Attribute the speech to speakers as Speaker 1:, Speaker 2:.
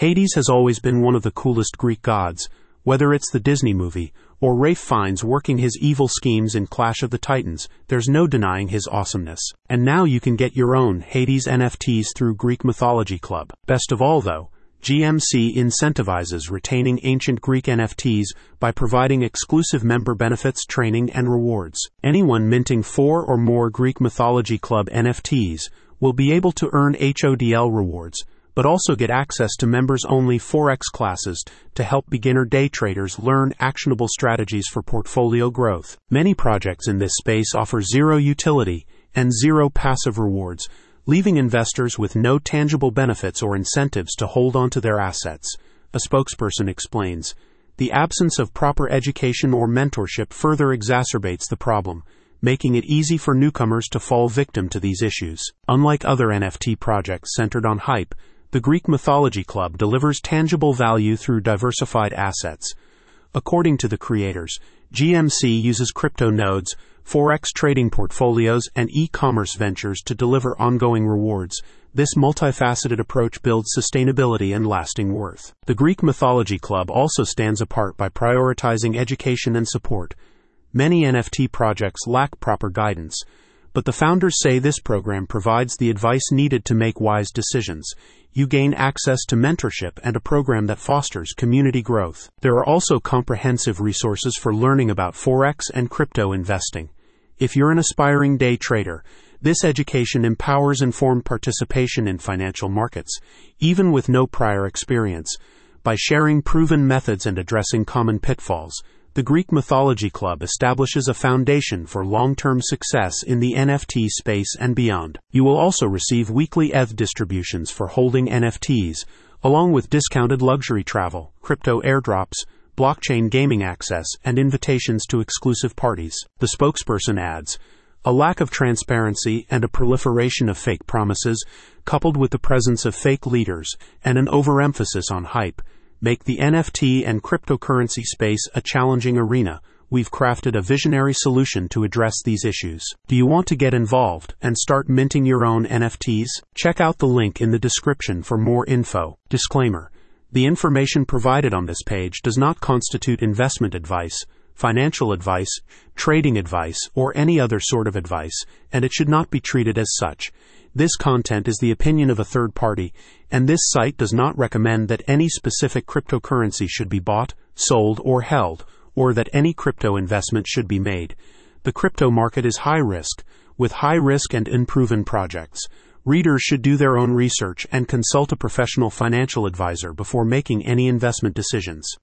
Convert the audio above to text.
Speaker 1: Hades has always been one of the coolest Greek gods, whether it's the Disney movie or Ralph Fiennes working his evil schemes in Clash of the Titans, there's no denying his awesomeness. And now you can get your own Hades NFTs through Greek Mythology Club. Best of all, though, GMC incentivizes retaining ancient Greek NFTs by providing exclusive member benefits, training, and rewards. Anyone minting four or more Greek Mythology Club NFTs will be able to earn HODL rewards, but also get access to members only Forex classes to help beginner day traders learn actionable strategies for portfolio growth. Many projects in this space offer zero utility and zero passive rewards leaving investors with no tangible benefits or incentives to hold onto their assets. A spokesperson explains The absence of proper education or mentorship further exacerbates the problem, making it easy for newcomers to fall victim to these issues. Unlike other NFT projects centered on hype, the Greek Mythology Club delivers tangible value through diversified assets. According to the creators, GMC uses crypto nodes, forex trading portfolios, and e commerce ventures to deliver ongoing rewards. This multifaceted approach builds sustainability and lasting worth. The Greek Mythology Club also stands apart by prioritizing education and support. Many NFT projects lack proper guidance, but the founders say this program provides the advice needed to make wise decisions. You gain access to mentorship and a program that fosters community growth. There are also comprehensive resources for learning about Forex and crypto investing. If you're an aspiring day trader, this education empowers informed participation in financial markets, even with no prior experience. By sharing proven methods and addressing common pitfalls, the Greek Mythology Club establishes a foundation for long term success in the NFT space and beyond. You will also receive weekly ETH distributions for holding NFTs, along with discounted luxury travel, crypto airdrops, blockchain gaming access, and invitations to exclusive parties. The spokesperson adds, a lack of transparency and a proliferation of fake promises, coupled with the presence of fake leaders and an overemphasis on hype, make the NFT and cryptocurrency space a challenging arena. We've crafted a visionary solution to address these issues. Do you want to get involved and start minting your own NFTs? Check out the link in the description for more info. Disclaimer The information provided on this page does not constitute investment advice, financial advice, trading advice, or any other sort of advice, and it should not be treated as such. This content is the opinion of a third party, and this site does not recommend that any specific cryptocurrency should be bought, sold, or held, or that any crypto investment should be made. The crypto market is high risk, with high risk and unproven projects. Readers should do their own research and consult a professional financial advisor before making any investment decisions.